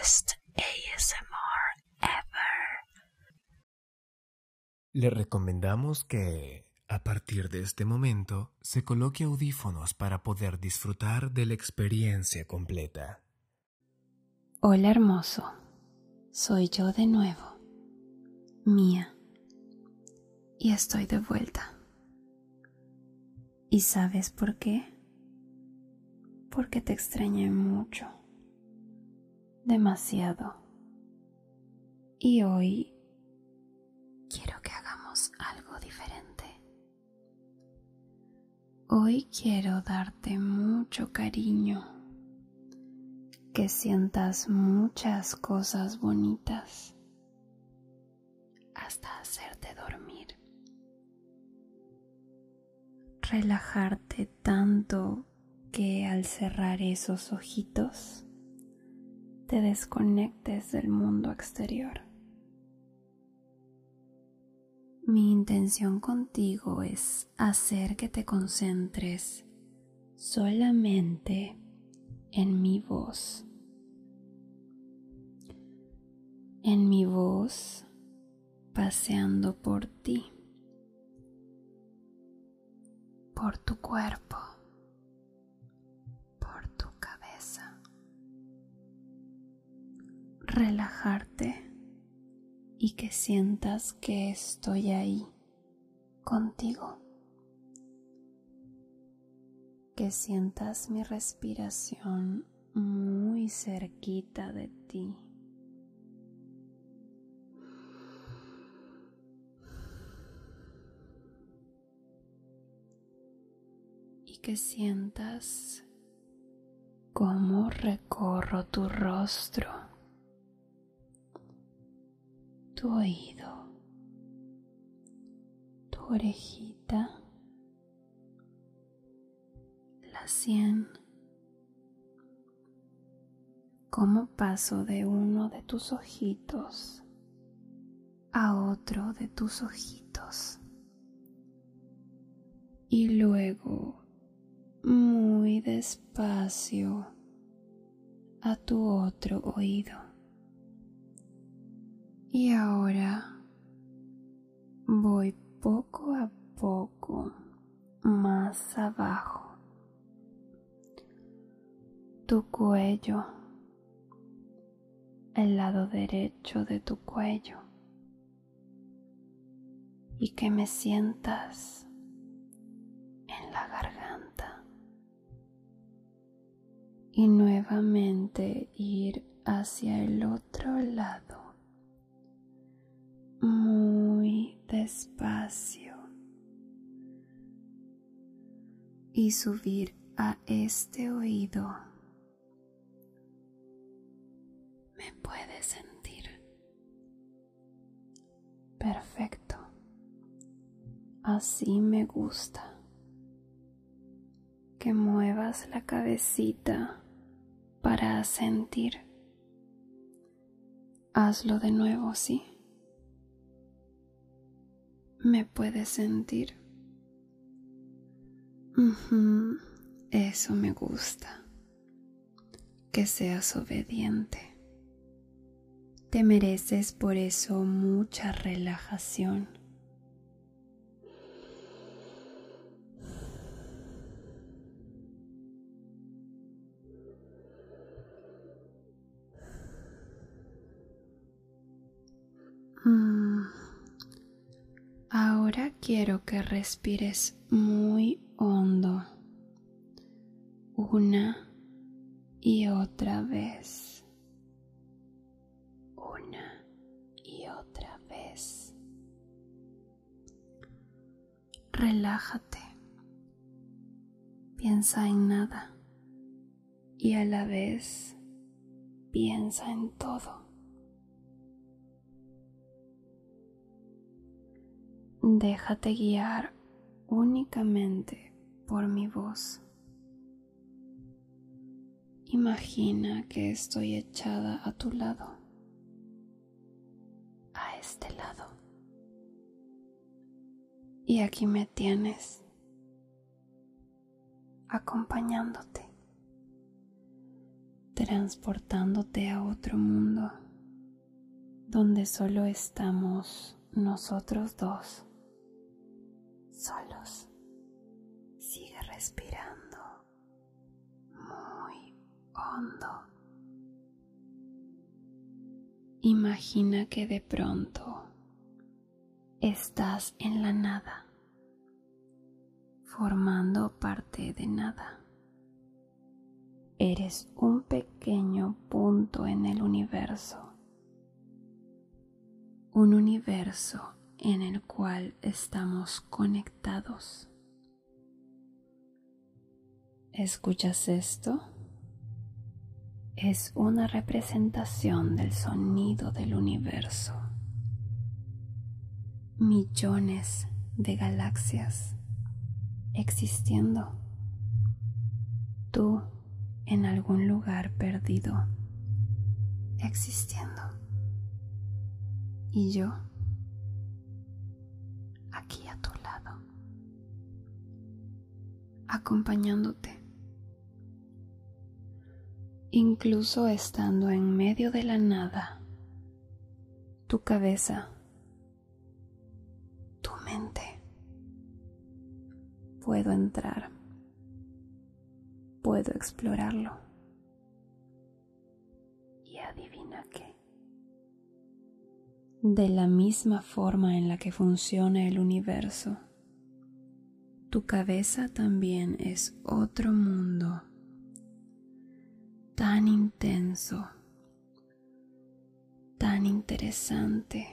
best ASMR ever. Le recomendamos que, a partir de este momento, se coloque audífonos para poder disfrutar de la experiencia completa. Hola hermoso, soy yo de nuevo, Mía, y estoy de vuelta. ¿Y sabes por qué? Porque te extrañé mucho, demasiado. Y hoy quiero que hagamos algo diferente. Hoy quiero darte mucho cariño, que sientas muchas cosas bonitas hasta hacerte dormir. Relajarte tanto que al cerrar esos ojitos te desconectes del mundo exterior. Mi intención contigo es hacer que te concentres solamente en mi voz. En mi voz paseando por ti, por tu cuerpo, Relajarte y que sientas que estoy ahí contigo. Que sientas mi respiración muy cerquita de ti. Y que sientas cómo recorro tu rostro tu oído, tu orejita, la sien, cómo paso de uno de tus ojitos a otro de tus ojitos y luego muy despacio a tu otro oído. Y ahora voy poco a poco más abajo. Tu cuello, el lado derecho de tu cuello. Y que me sientas en la garganta. Y nuevamente ir hacia el otro lado muy despacio y subir a este oído. Me puedes sentir. Perfecto. Así me gusta. Que muevas la cabecita para sentir. Hazlo de nuevo, sí me puedes sentir. Eso me gusta. Que seas obediente. Te mereces por eso mucha relajación. Ahora quiero que respires muy hondo una y otra vez. Una y otra vez. Relájate. Piensa en nada y a la vez piensa en todo. Déjate guiar únicamente por mi voz. Imagina que estoy echada a tu lado, a este lado. Y aquí me tienes, acompañándote. transportándote a otro mundo donde solo estamos nosotros dos, solos. Sigue respirando muy hondo. Imagina que de pronto estás en la nada, formando parte de nada. Eres un pequeño punto en el universo, un universo en el cual estamos conectados. ¿Escuchas esto? Es una representación del sonido del universo. Millones de galaxias existiendo. Tú en algún lugar perdido existiendo. Y yo aquí a tu lado, acompañándote. Incluso estando en medio de la nada, tu cabeza, tu mente, puedo entrar, puedo explorarlo. Y adivina qué. De la misma forma en la que funciona el universo, tu cabeza también es otro mundo tan intenso, tan interesante,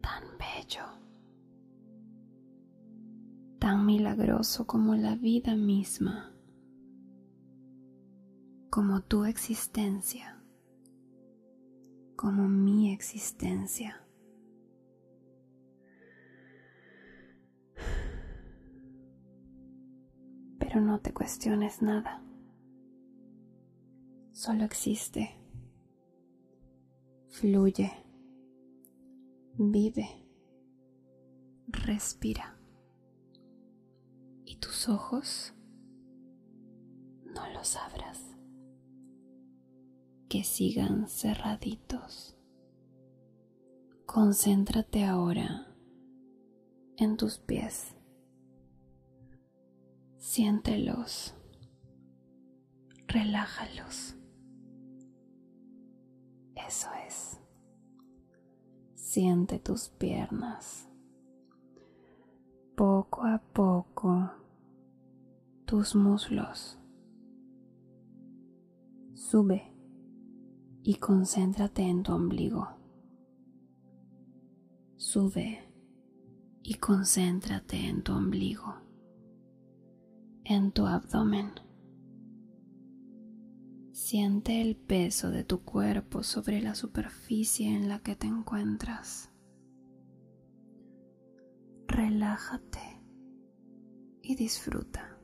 tan bello, tan milagroso como la vida misma, como tu existencia, como existencia. Pero no te cuestiones nada solo existe, fluye, vive, respira. Y tus ojos no los abras, que sigan cerraditos. Concéntrate ahora en tus pies. Siéntelos, relájalos. Eso es. Siente tus piernas. Poco a poco tus muslos. Sube y concéntrate en tu ombligo. Sube y concéntrate en tu ombligo, en tu abdomen. Siente el peso de tu cuerpo sobre la superficie en la que te encuentras. Relájate y disfruta.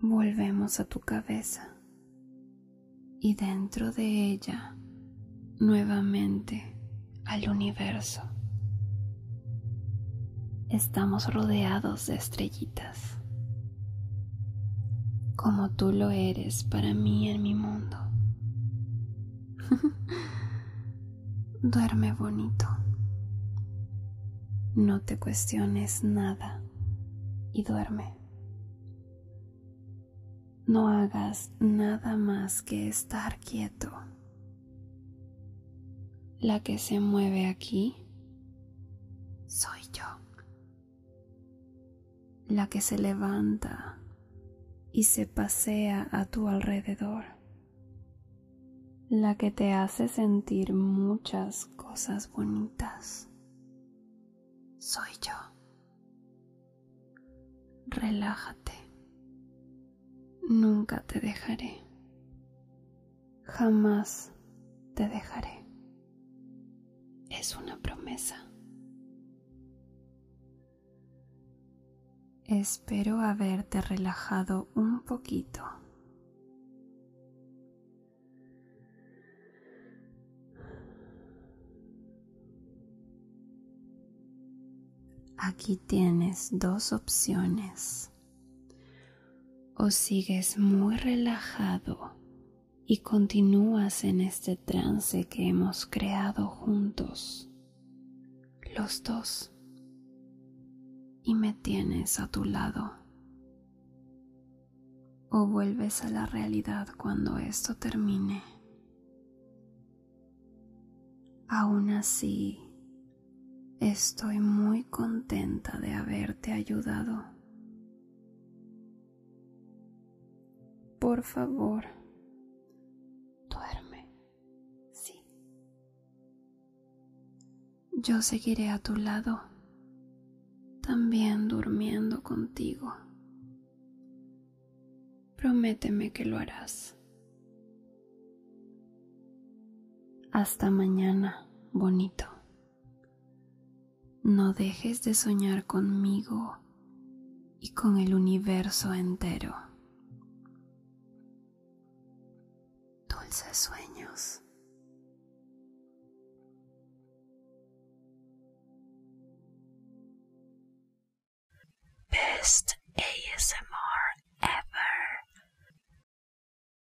Volvemos a tu cabeza y dentro de ella nuevamente al universo. Estamos rodeados de estrellitas como tú lo eres para mí en mi mundo. Duerme bonito. No te cuestiones nada y duerme. No hagas nada más que estar quieto. La que se mueve aquí soy yo. La que se levanta y se pasea a tu alrededor, la que te hace sentir muchas cosas bonitas. Soy yo. Relájate. Nunca te dejaré. Jamás te dejaré. Es una promesa. Espero haberte relajado un poquito. Aquí tienes dos opciones. o sigues muy relajado y continúas en este trance que hemos creado juntos, los dos, y me tienes a tu lado. O vuelves a la realidad cuando esto termine. Aún así, estoy muy contenta de haberte ayudado. Por favor, yo seguiré a tu lado, también durmiendo contigo. Prométeme que lo harás. Hasta mañana, bonito. No dejes de soñar conmigo y con el universo entero. Dulces sueños. best ASMR ever.